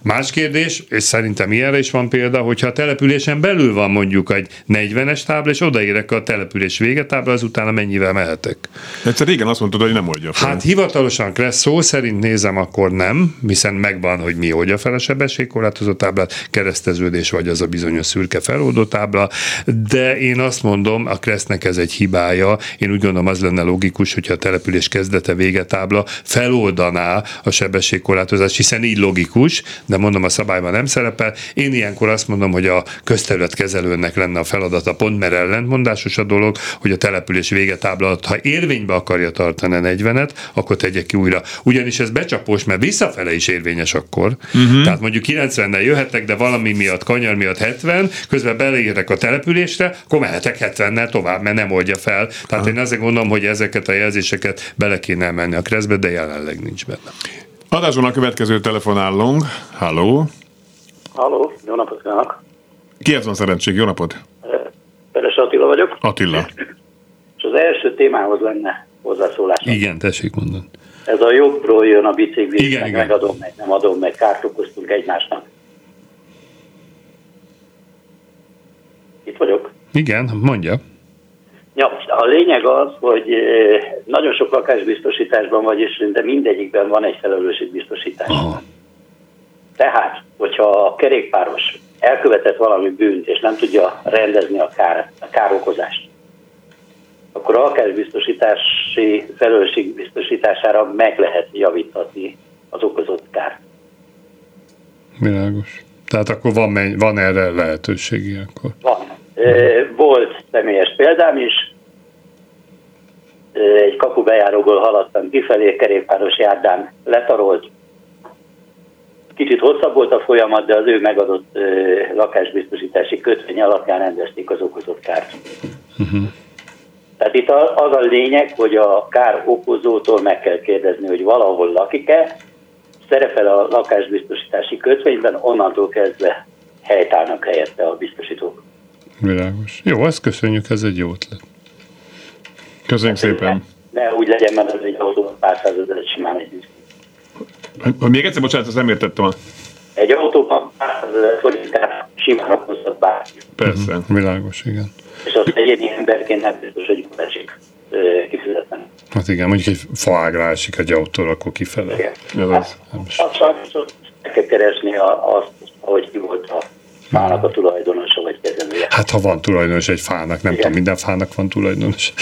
Más kérdés, és szerintem ilyenre is van példa, hogyha a településen belül van mondjuk egy 40-es tábla, és odaérek a település vége tábla, az utána mennyivel mehetek. Egyszer régen azt mondtad, hogy nem oldja fel. Hát hivatalosan szó szerint nézem, akkor nem, hiszen megvan, hogy mi oldja fel a sebességkorlátozó táblát, kereszteződés vagy az a bizonyos szürke feloldó tábla, de én azt mondom, a Kressznek ez egy hibája. Én úgy gondolom, az lenne logikus, hogyha a település kezdete vége tábla feloldaná a sebességkorlátozást, hiszen így logikus, de mondom, a szabályban nem szerepel. Én ilyenkor azt mondom, hogy a közterületkezelőnek lenne a feladata pont, mert ellentmondásos a dolog, hogy a település település végetábla alatt, ha érvénybe akarja tartani a 40-et, akkor tegye ki újra. Ugyanis ez becsapós, mert visszafele is érvényes akkor. Uh-huh. Tehát mondjuk 90-nel jöhetek, de valami miatt, kanyar miatt 70, közben beleérek a településre, akkor mehetek 70-nel tovább, mert nem oldja fel. Tehát uh-huh. én azért gondolom, hogy ezeket a jelzéseket bele kéne menni a kreszbe, de jelenleg nincs benne. Adásban a következő telefonálunk. Halló. Halló, jó napot kívánok. Kihez van szerencség? Jó napot. Peres Attila vagyok. Attila. És az első témához lenne hozzászólás. Igen, tessék mondani. Ez a jobbról jön a bicikli, Igen, meg igen. megadom, meg nem adom, meg kárt okoztunk egymásnak. Itt vagyok. Igen, mondja. Ja, a lényeg az, hogy eh, nagyon sok lakásbiztosításban vagy, és de mindegyikben van egy felelősségbiztosítás. Aha. Tehát, hogyha a kerékpáros elkövetett valami bűnt, és nem tudja rendezni a, kár, a károkozást, akkor a lakásbiztosítási felelősség biztosítására meg lehet javítatni az okozott kárt. Világos. Tehát akkor van, van erre lehetőség ilyenkor. Van. Volt személyes példám is. Egy kapubejáróból haladtam kifelé, kerékpáros járdán letarolt. Kicsit hosszabb volt a folyamat, de az ő megadott lakásbiztosítási kötvény alapján rendezték az okozott kárt. Tehát itt az a lényeg, hogy a kár okozótól meg kell kérdezni, hogy valahol lakik-e, szerepel a lakásbiztosítási kötvényben, onnantól kezdve helytállnak helyette a biztosítók. Világos. Jó, ezt köszönjük, ez egy jó ötlet. Köszönjük szépen. Ne úgy legyen, mert az egy autóban pár százezer simán egy Még egyszer, bocsánat, ezt nem értettem. Egy autóban forintát simán okozhat bárki. Persze. Mhm, Világos, igen. És az egyéni emberként nem biztos, hogy esik kifizetni. Hát igen, mondjuk egy faágra esik egy autól, akkor kifele. Igen. Ez az. Ott meg kell keresni a- azt, hogy ki volt a fának a tulajdonosa vagy kezelője. Hát ha van tulajdonos egy fának, nem Igen. tudom, minden fának van tulajdonos.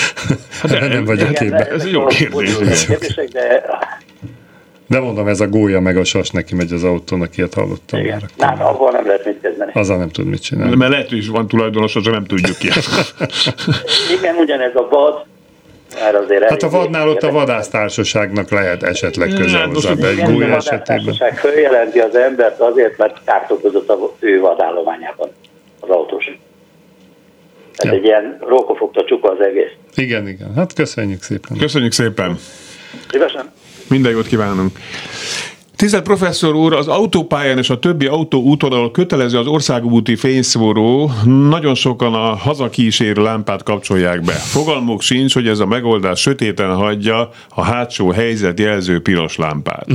de- nem vagyok igen, képben. ez jó kérdés. kérdések, de De mondom, ez a gólya meg a sas neki megy az autónak, ilyet hallottam igen. már. Nem, abban nem lehet mit kezdeni. Azzal nem tud mit csinálni. Mert lehet, hogy is van tulajdonos, az nem tudjuk ki. Igen, ugyanez a vad, már azért Hát a vadnál ott a vadásztársaságnak lehet esetleg köze most hozzá, de egy Igen, gólya a esetében. vadásztársaság följelenti az embert azért, mert kárt okozott az ő vadállományában az autós. Tehát Ja. egy ilyen rókofogta csupa az egész. Igen, igen. Hát köszönjük szépen. Köszönjük szépen. Szívesen. Minden jót kívánunk. Tisztelt professzor úr, az autópályán és a többi autóúton, ahol kötelező az országúti fényszóró, nagyon sokan a hazakísérő lámpát kapcsolják be. Fogalmuk sincs, hogy ez a megoldás sötéten hagyja a hátsó helyzetjelző piros lámpát.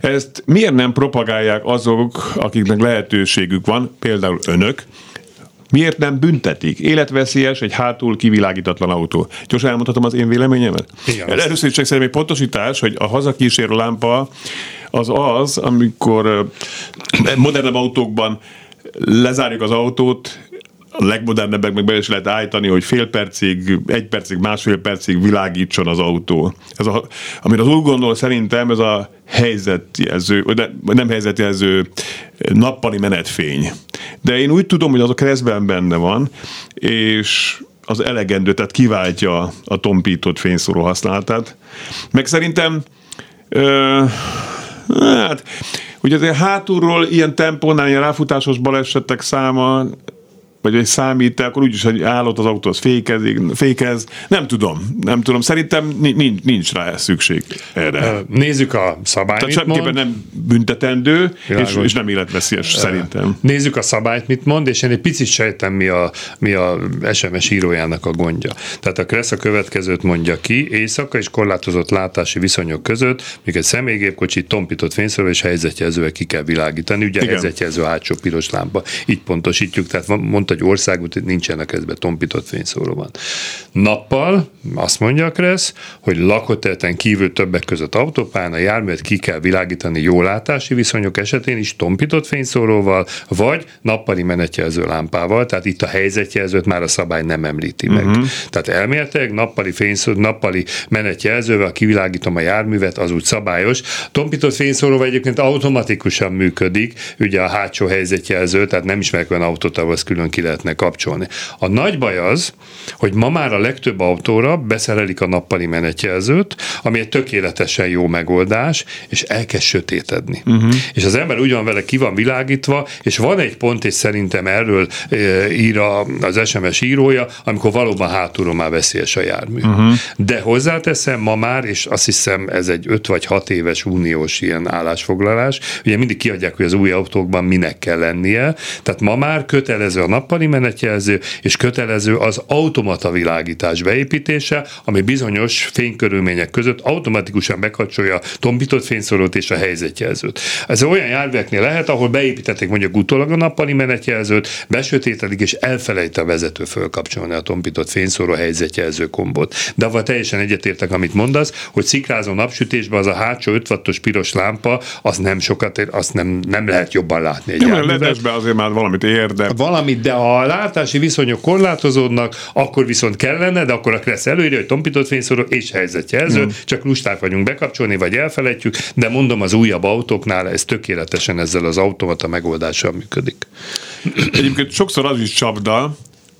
Ezt miért nem propagálják azok, akiknek lehetőségük van, például önök, Miért nem büntetik? Életveszélyes egy hátul kivilágítatlan autó. Gyorsan elmondhatom az én véleményemet? Igen. Először is csak szerintem egy pontosítás, hogy a hazakísérő lámpa az az, amikor modernebb autókban lezárjuk az autót, a legmodernebbek meg be is lehet állítani, hogy fél percig, egy percig, másfél percig világítson az autó. Ez a, amire az úgy gondol szerintem, ez a helyzetjelző, vagy nem helyzetjelző, nappali menetfény. De én úgy tudom, hogy az a keresztben benne van, és az elegendő, tehát kiváltja a tompított fényszóró használatát. Meg szerintem Ö, hát, ugye azért hátulról ilyen tempónál, ilyen ráfutásos balesetek száma, vagy egy számít, akkor úgyis, hogy állott az autó, az fékezik, fékez. Nem tudom, nem tudom. Szerintem ni- nincs, nincs rá szükség erre. Nézzük a szabályt, Tehát semmiképpen nem büntetendő, és, Világos. és nem életveszélyes szerintem. Nézzük a szabályt, mit mond, és én egy picit sejtem, mi a, mi a SMS írójának a gondja. Tehát a Kressz a következőt mondja ki, éjszaka és korlátozott látási viszonyok között, míg egy személygépkocsi tompított fényszóróval és helyzetjelzővel ki kell világítani. Ugye Igen. helyzetjelző hátsó piros lámpa. Így pontosítjuk, tehát mondta egy országút, hogy nincsenek ezben tompított fényszóróban. Nappal azt mondja a Kressz, hogy lakóterületen kívül többek között autópályán a járművet ki kell világítani jó látási viszonyok esetén is tompított fényszóróval, vagy nappali menetjelző lámpával, tehát itt a helyzetjelzőt már a szabály nem említi meg. Uh-huh. Tehát elméletileg nappali fényszóró, nappali menetjelzővel kivilágítom a járművet, az úgy szabályos. Tompított fényszóróval egyébként automatikusan működik, ugye a hátsó helyzetjelző, tehát nem ismerek olyan autót, ahol külön ki lehetne kapcsolni. A nagy baj az, hogy ma már a legtöbb autóra beszerelik a nappali menetjelzőt, ami egy tökéletesen jó megoldás, és elkezd sötétedni. Uh-huh. És az ember ugyan vele ki van világítva, és van egy pont, és szerintem erről e, ír a, az SMS írója, amikor valóban hátulról már veszélyes a jármű. Uh-huh. De hozzáteszem ma már, és azt hiszem ez egy 5 vagy 6 éves uniós ilyen állásfoglalás, ugye mindig kiadják, hogy az új autókban minek kell lennie, tehát ma már kötelező a nappali menetjelző, és kötelező az automata világítás beépítése, ami bizonyos fénykörülmények között automatikusan bekapcsolja a tompított fényszórót és a helyzetjelzőt. Ez olyan járműveknél lehet, ahol beépítették mondjuk utólag a nappali menetjelzőt, besötétedik és elfelejt a vezető fölkapcsolni a tompított fényszóró helyzetjelző kombot. De avval teljesen egyetértek, amit mondasz, hogy szikrázó napsütésben az a hátsó 5 wattos piros lámpa, az nem sokat, azt nem, nem lehet jobban látni egy Nem, azért már valamit ér, de... Valamit, de ha a látási viszonyok korlátozódnak, akkor viszont kellene, de akkor a Kressz előírja, hogy tompított fényszóró és helyzetjelző, mm. csak lusták vagyunk bekapcsolni, vagy elfelejtjük, de mondom, az újabb autóknál ez tökéletesen ezzel az automata megoldással működik. Egyébként sokszor az is csapda,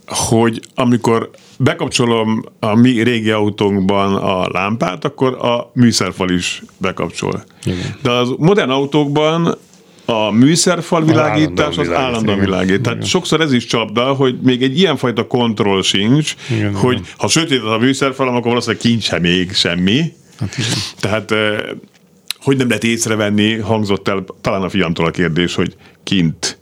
hogy amikor bekapcsolom a mi régi autónkban a lámpát, akkor a műszerfal is bekapcsol. Igen. De az modern autókban a műszerfal világítás az állandóan világít. Tehát igen. sokszor ez is csapda, hogy még egy ilyenfajta kontroll sincs, igen, hogy igen. ha sötét a műszerfal, akkor valószínűleg kincs sem még semmi. Hát igen. Tehát hogy nem lehet észrevenni, hangzott el talán a fiamtól a kérdés, hogy kint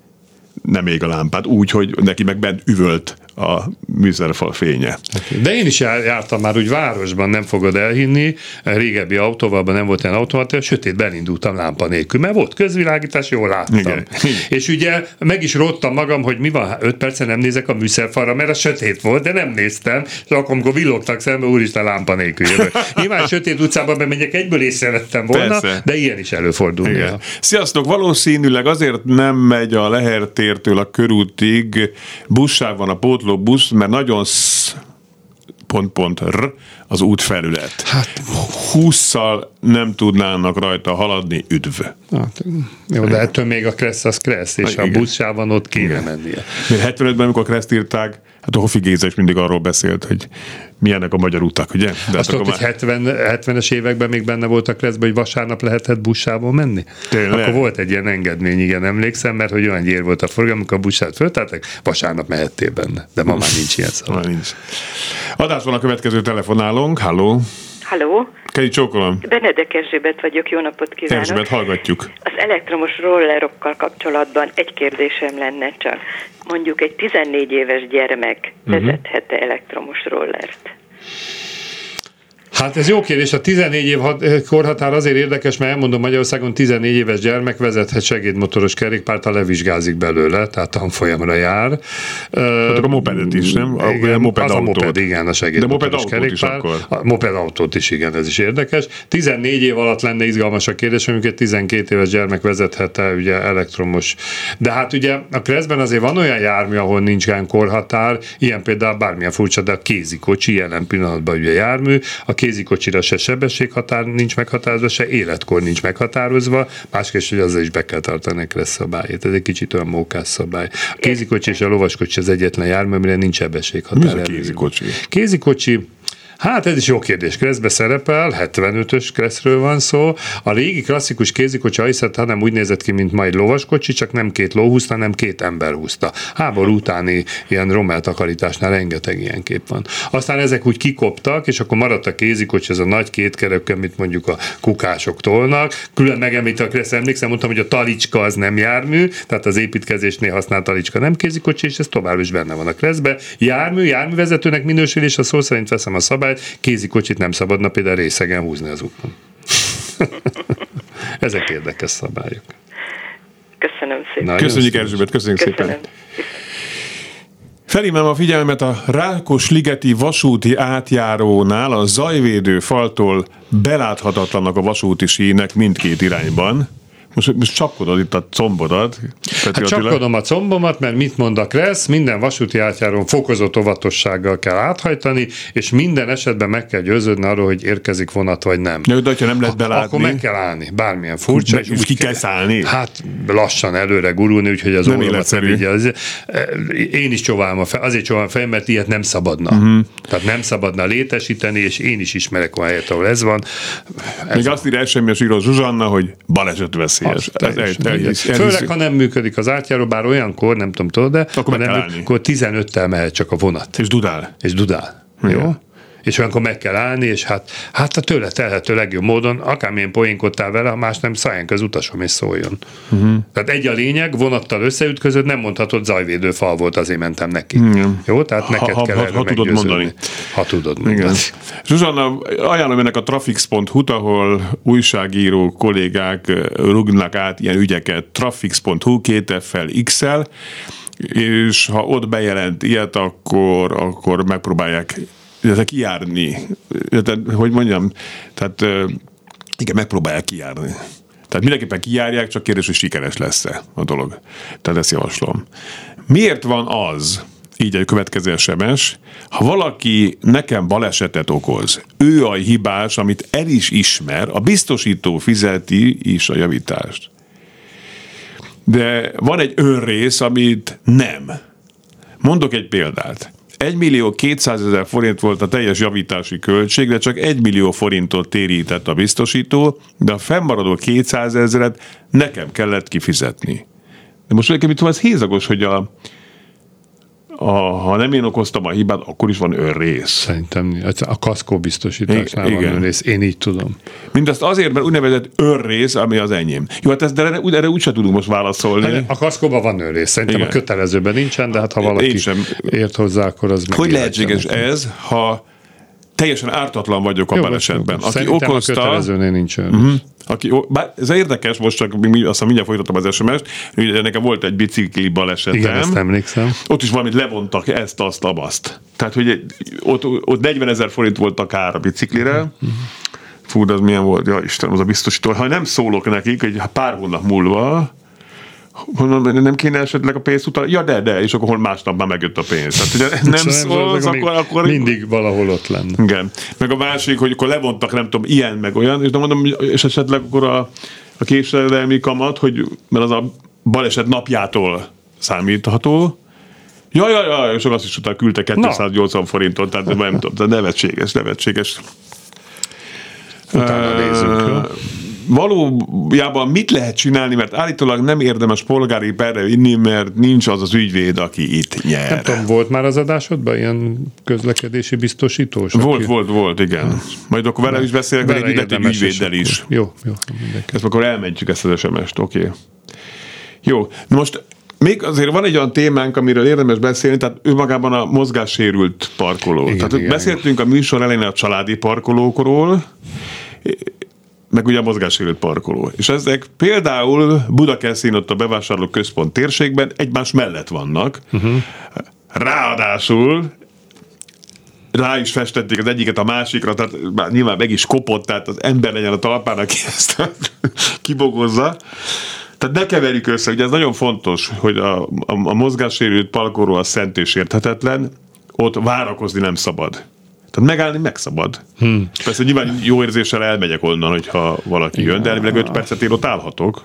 nem ég a lámpát, úgy, hogy neki meg bent üvölt a műszerfal fénye. De én is jártam már úgy városban, nem fogod elhinni, régebbi autóval nem volt ilyen automata, sötét belindultam lámpa nélkül, mert volt közvilágítás, jól láttam. Igen. És ugye meg is rottam magam, hogy mi van, 5 percen nem nézek a műszerfalra, mert a sötét volt, de nem néztem, és akkor, amikor villogtak szembe, úristen lámpa nélkül jövök. Nyilván sötét utcában bemegyek, egyből észrevettem volna, Persze. de ilyen is előfordul. Igen. Sziasztok, valószínűleg azért nem megy a Lehertértől a körútig, buszsáv van a pót busz, mert nagyon sz, pont, pont, r, az útfelület. Hát, 20-szal nem tudnának rajta haladni, üdv. Hát, jó, de ettől még a Kressz az Kressz, és a buszsában ott kéne Igen. mennie. Mert 75-ben, amikor a Kreszt írták, hát a Hofi Géza is mindig arról beszélt, hogy milyenek a magyar utak, ugye? De Azt tudod, már... hogy 70, 70-es években még benne voltak Kreszben, hogy vasárnap lehetett buszsával menni? Tényleg? Akkor volt egy ilyen engedmény, igen, emlékszem, mert hogy olyan gyér volt a forgalom, amikor a buszát föltáltak, vasárnap mehettél benne. De ma már nincs ilyen szó. Már nincs. Adásban a következő telefonálónk. Halló! Halló! Kei csókolom! Benedek Erzsébet vagyok, jó napot kívánok! Erzsébet, hallgatjuk! Az elektromos rollerokkal kapcsolatban egy kérdésem lenne csak. Mondjuk egy 14 éves gyermek uh-huh. elektromos rollert? Hát ez jó kérdés. A 14 év korhatár azért érdekes, mert elmondom, Magyarországon 14 éves gyermek vezethet segédmotoros kerékpárt, ha levizsgázik belőle, tehát tanfolyamra jár. Hát a mopedet is, nem? A, igen, a moped az autót. a moped, igen, a segédmotoros kerékpár. Is akkor. A moped autót is, igen, ez is érdekes. 14 év alatt lenne izgalmas a kérdés, amikor 12 éves gyermek vezethet-e ugye elektromos. De hát ugye a Kreszben azért van olyan jármű, ahol nincs korhatár, ilyen például bármilyen furcsa, de a kézikocsi jelen pillanatban ugye jármű, a kézikocsira se sebességhatár nincs meghatározva, se életkor nincs meghatározva, másképp, hogy azzal is be kell tartani a szabályt. Ez egy kicsit olyan mókás szabály. A kézikocsi és a lovaskocsi az egyetlen jármű, amire nincs sebességhatár. Mi a kézikocsi? Kézikocsi Hát ez is jó kérdés. Kreszbe szerepel, 75-ös Kreszről van szó. A régi klasszikus kézikocsi Aisset, hanem úgy nézett ki, mint majd lovaskocsi, csak nem két ló húzta, hanem két ember húzta. Háború utáni ilyen rommel takarításnál rengeteg ilyen kép van. Aztán ezek úgy kikoptak, és akkor maradt a kézikocsi, ez a nagy két kerek, amit mondjuk a kukások tolnak. Külön megemlít a Kressz, emlékszem, mondtam, hogy a talicska az nem jármű, tehát az építkezésnél használt talicska nem kézikocsi, és ez tovább is benne van a Kreszbe. Jármű, járművezetőnek minősül, és a szó szerint veszem a szabályt, szabályt, kézikocsit nem szabadna például részegen húzni az úton. Ezek érdekes szabályok. Köszönöm szépen. Na, köszönjük Erzsébet, köszönjük Köszönöm. szépen. Felhívnám a figyelmet a Rákos-ligeti vasúti átjárónál a zajvédő faltól beláthatatlanak a vasúti sínek mindkét irányban Most, most csapkodod itt a combodat. Hát csapkodom a combomat, mert mit mond a Kressz, minden vasúti átjáron fokozott óvatossággal kell áthajtani, és minden esetben meg kell győződni arról, hogy érkezik vonat vagy nem. Ja, de ha nem lehet belátni. Akkor meg kell állni, bármilyen furcsa. És, és ki kell szállni? Hát lassan előre gurulni, úgyhogy az óromat nem vigye. Én is csóválom a fej, azért csóválom a fej, mert ilyet nem szabadna. Uh-huh. Tehát nem szabadna létesíteni, és én is ismerek olyan helyet, ahol ez van. Ez Még van. azt írja SMS író Zsuzsanna, hogy baleset veszélyes. Ez, ez, ez, Főleg, ha nem működik az átjáró, bár olyankor, nem tudom, tudod, de akkor, nem, akkor 15-tel mehet csak a vonat. És dudál. És dudál. Igen. Jó? És olyankor meg kell állni, és hát, hát a tőle telhető legjobb módon, akármilyen poénkodtál vele, ha más nem szálljon az utasom és szóljon. Uh-huh. Tehát egy a lényeg, vonattal összeütközött, nem mondhatod, zajvédő fal volt, azért mentem neki. Igen. Jó, tehát neked ha, kell ha, ha tudod mondani. Ha tudod mondani. Igen. Zsuzsanna, ajánlom ennek a trafix.hu, ahol újságíró kollégák rugnak át ilyen ügyeket. trafix.hu, két F-fel, X-el, és ha ott bejelent ilyet, akkor, akkor megpróbálják illetve kijárni, hogy mondjam, tehát igen, megpróbálják kijárni. Tehát mindenképpen kijárják, csak kérdés, hogy sikeres lesz-e a dolog. Tehát ezt javaslom. Miért van az, így egy következő SMS, ha valaki nekem balesetet okoz, ő a hibás, amit el is ismer, a biztosító fizeti is a javítást. De van egy önrész, amit nem. Mondok egy példát. 1 millió 200 ezer forint volt a teljes javítási költség, de csak 1 millió forintot térített a biztosító, de a fennmaradó 200 ezeret nekem kellett kifizetni. De most nekem itt van ez hézagos, hogy a, a, ha nem én okoztam a hibát, akkor is van önrész. Szerintem a kaszkó biztosításnál Igen. van önrész, én így tudom. Mindezt azért, mert úgynevezett önrész, ami az enyém. Jó, hát ezt, de erre, erre úgyse tudunk most válaszolni. Hát, a kaszkóban van önrész, szerintem Igen. a kötelezőben nincsen, de hát ha valaki sem. ért hozzá, akkor az Hogy lehetséges ez, ha teljesen ártatlan vagyok a balesetben. Aki Szerintem okozta... a nincs uh-huh. Aki, bár ez érdekes, most csak aztán mindjárt folytatom az SMS-t, nekem volt egy bicikli balesetem. Igen, ezt emlékszem. Ott is valamit levontak ezt, azt, azt. Tehát, hogy ott, ott 40 ezer forint volt a kár a biciklire, uh-huh. Fú, de az milyen volt? Ja, Istenem, az a biztosító. Ha nem szólok nekik, egy pár hónap múlva, Mondom, nem kéne esetleg a pénzt utal? Ja, de, de, és akkor hol másnap már megjött a pénz. Tehát, ugye nem szólsz, akkor, akkor... Mindig valahol ott lenne. Igen. Meg a másik, hogy akkor levontak, nem tudom, ilyen, meg olyan, és de mondom, és esetleg akkor a, a késedelmi kamat, hogy, mert az a baleset napjától számítható, Ja, ja, ja, és azt is utána küldte 280 Na. forintot, tehát nem tudom, nevetséges, nevetséges. Utána nézzük, jó? Valójában mit lehet csinálni, mert állítólag nem érdemes polgári perre vinni, mert nincs az az ügyvéd, aki itt nyer. Nem tudom, volt már az adásodban ilyen közlekedési biztosítós? Volt, aki... volt, volt, igen. Hát. Majd akkor vele is beszélek, vele egy ügyvéddel is. Jó, jó. Ezt akkor elmentjük ezt az SMS-t, oké. Okay. Jó, na most még azért van egy olyan témánk, amiről érdemes beszélni, tehát ő magában a mozgássérült parkoló. Igen, tehát igen, beszéltünk igen. a műsor elején a családi parkolókról, meg ugye a mozgássérült parkoló. És ezek például Budakeszin ott a bevásárló központ térségben egymás mellett vannak. Uh-huh. Ráadásul rá is festették az egyiket a másikra, tehát már nyilván meg is kopott, tehát az ember legyen a talpán, aki ezt kibogozza. Tehát ne keverjük össze, ugye ez nagyon fontos, hogy a, a, a mozgássérült parkoló a szent és érthetetlen, ott várakozni nem szabad. Tehát megállni megszabad. Hmm. Persze nyilván jó érzéssel elmegyek onnan, hogyha valaki jön, de elvileg 5 percet én ott állhatok.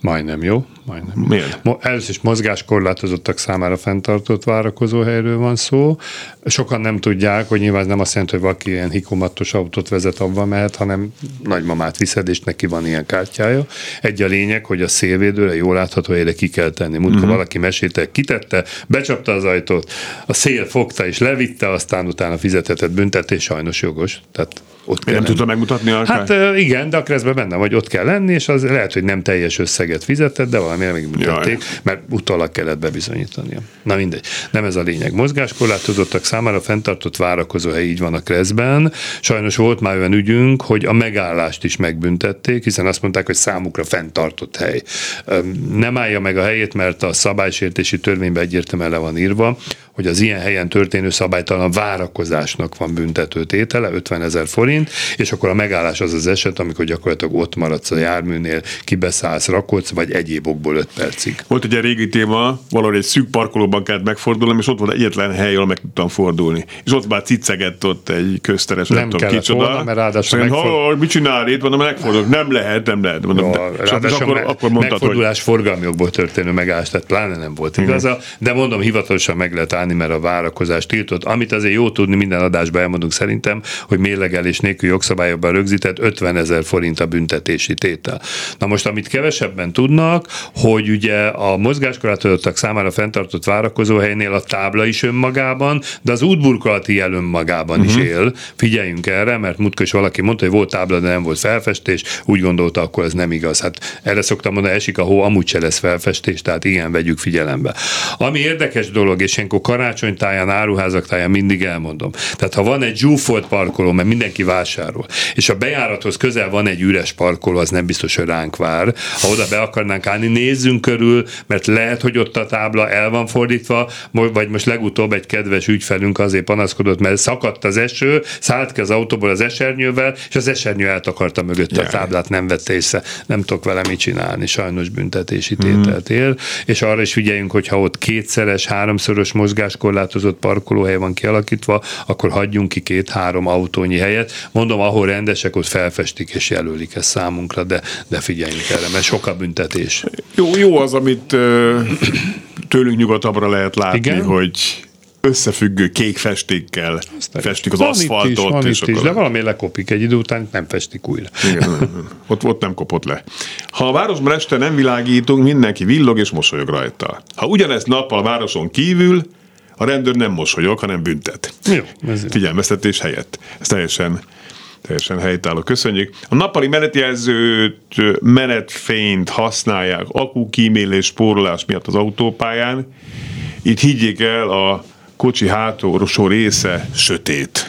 Majdnem jó. Majdnem. Miért? Először is mozgáskorlátozottak számára fenntartott várakozóhelyről van szó. Sokan nem tudják, hogy nyilván nem azt jelenti, hogy valaki ilyen hikomatos autót vezet, abban mehet, hanem nagymamát viszed, és neki van ilyen kártyája. Egy a lényeg, hogy a szélvédőre jól látható helyre ki kell tenni. Múltkor uh-huh. valaki mesélte, kitette, becsapta az ajtót, a szél fogta és levitte, aztán utána fizethetett büntetés, sajnos jogos. Tehát ott kell nem tudta megmutatni a Hát igen, de a keresztben benne vagy, ott kell lenni, és az lehet, hogy nem teljes összeget fizetett, de valamire megmutatték, mert utólag kellett bebizonyítania. Na mindegy, nem ez a lényeg. Mozgáskorlátozottak számára fenntartott várakozóhely így van a kreszben. Sajnos volt már olyan ügyünk, hogy a megállást is megbüntették, hiszen azt mondták, hogy számukra fenntartott hely. Nem állja meg a helyét, mert a szabálysértési törvényben egyértelműen le van írva, hogy az ilyen helyen történő szabálytalan várakozásnak van büntető tétele, 50 ezer forint, és akkor a megállás az az eset, amikor gyakorlatilag ott maradsz a járműnél, kibeszállsz, rakodsz, vagy egyéb okból 5 percig. Volt egy régi téma, valahogy egy szűk parkolóban kellett megfordulnom, és ott volt egyetlen hely, ahol meg tudtam fordulni. És ott már cicegett ott egy közteres, nem, nem tudom kicsoda. Volna, mert ráadásul megfordul... mit csinál itt? Mondom, megfordulok. Nem lehet, nem lehet. Mondom, Jó, de, és akkor, me- akkor mondtad, megfordulás hogy... forgalmi okból történő megállás, tehát pláne nem volt igaza, de mondom, hivatalosan meg lehet állni, mert a várakozás tiltott. Amit azért jó tudni, minden adásban elmondunk szerintem, hogy mérlegelés nélkül jogszabályokban rögzített 50 ezer forint a büntetési tétel. Na most, amit kevesebben tudnak, hogy ugye a mozgáskorlátozottak számára fenntartott várakozóhelynél a tábla is önmagában, de az útburkolati jel önmagában uh-huh. is mhm. él. Figyeljünk erre, mert múltkor is valaki mondta, hogy volt tábla, de nem volt felfestés, úgy gondolta, akkor ez nem igaz. Hát erre szoktam mondani, esik a hó, amúgy se lesz felfestés, tehát igen, vegyük figyelembe. Ami érdekes dolog, és ilyenkor karácsonytáján, áruházak táján mindig elmondom. Tehát ha van egy zsúfolt parkoló, mert mindenki vásárol, és a bejárathoz közel van egy üres parkoló, az nem biztos, hogy ránk vár. Ha oda be akarnánk állni, nézzünk körül, mert lehet, hogy ott a tábla el van fordítva, vagy most legutóbb egy kedves ügyfelünk azért panaszkodott, mert szakadt az eső, szállt ki az autóból az esernyővel, és az esernyő eltakarta mögött a táblát, nem vette észre. Nem tudok vele mit csinálni, sajnos büntetési tételt él. És arra is figyeljünk, hogy ha ott kétszeres, háromszoros mozgáskorlátozott parkolóhely van kialakítva, akkor hagyjunk ki két-három autónyi helyet. Mondom, ahol rendesek, ott felfestik és jelölik ezt számunkra, de, de figyeljünk erre, mert sok a büntetés. Jó, jó az, amit tőlünk nyugatabbra lehet látni, Igen? hogy összefüggő kék festékkel Aztán festik az van aszfaltot. Itt is, van és itt is, de valami lekopik egy idő után, nem festik újra. Igen, ott, ott nem kopott le. Ha a városban este nem világítunk, mindenki villog és mosolyog rajta. Ha ugyanezt nappal a városon kívül, a rendőr nem mosolyog, hanem büntet. Jó, ez Figyelmeztetés helyett. Ez teljesen teljesen helytálló. Köszönjük. A nappali menetjelzőt, menetfényt használják akukímélés, spórolás miatt az autópályán. Itt higgyék el, a kocsi hátulsó része sötét.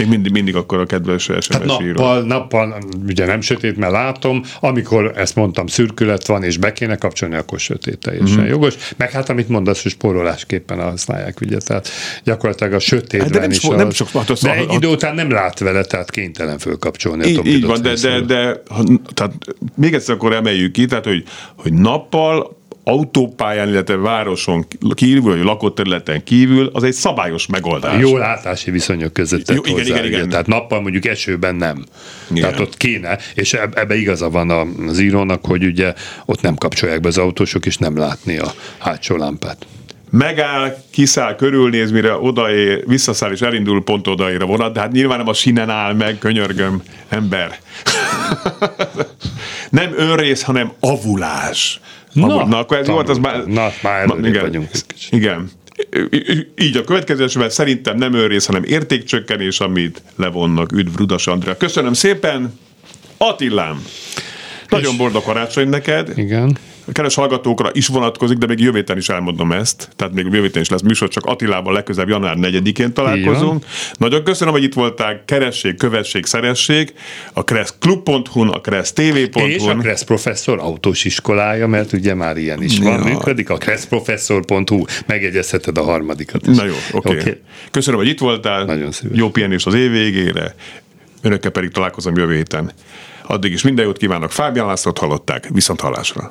Még mindig, mindig akkor a kedves SMS Tehát nappal, nappal, ugye nem sötét, mert látom, amikor ezt mondtam, szürkület van, és be kéne kapcsolni, akkor sötét teljesen mm. jogos. Meg hát, amit mondasz, hogy spórolásképpen használják, ugye, tehát gyakorlatilag a sötétben hát de nem is. Az, nem csak, hát az, de egy idő után nem lát vele, tehát kénytelen fölkapcsolni. Így, így van, de, de, de, ha, tehát még egyszer akkor emeljük ki, tehát hogy, hogy nappal autópályán, illetve városon kívül, vagy lakott területen kívül, az egy szabályos megoldás. Jó látási viszonyok között Jó, igen, hozzá, igen, igen. Tehát nappal mondjuk esőben nem. Igen. Tehát ott kéne, és ebbe igaza van az írónak, hogy ugye ott nem kapcsolják be az autósok, és nem látni a hátsó lámpát megáll, kiszáll, körülnéz, mire odaér, visszaszáll és elindul pont odaér a vonat, de hát nyilván nem a sinen áll meg, könyörgöm, ember. nem önrész, hanem avulás. Na, na akkor ez volt, az már... Na, már ma, igen, vagyunk Igen. Így a következő esetben szerintem nem önrész, hanem értékcsökkenés, amit levonnak. Üdv Rudas Andrea. Köszönöm szépen. Attilám. Nagyon boldog karácsony neked. Igen a keres hallgatókra is vonatkozik, de még jövő is elmondom ezt. Tehát még jövő is lesz műsor, csak Attilával legközelebb január 4-én találkozunk. Nagyon köszönöm, hogy itt voltál. Keressék, kövessék, szeressék. A kresszklub.hu-n, a kressztv.hu-n. És a Kressz Professzor autós iskolája, mert ugye már ilyen is van, ja. működik. A kresszprofesszor.hu. Megjegyezheted a harmadikat is. Na jó, oké. Okay. Okay. Köszönöm, hogy itt voltál. Nagyon szívesen. Jó pihenést az év végére. Önökkel pedig találkozom jövő héten. Addig is minden jót kívánok. Fábián Lászlót hallották. Viszont hallásra.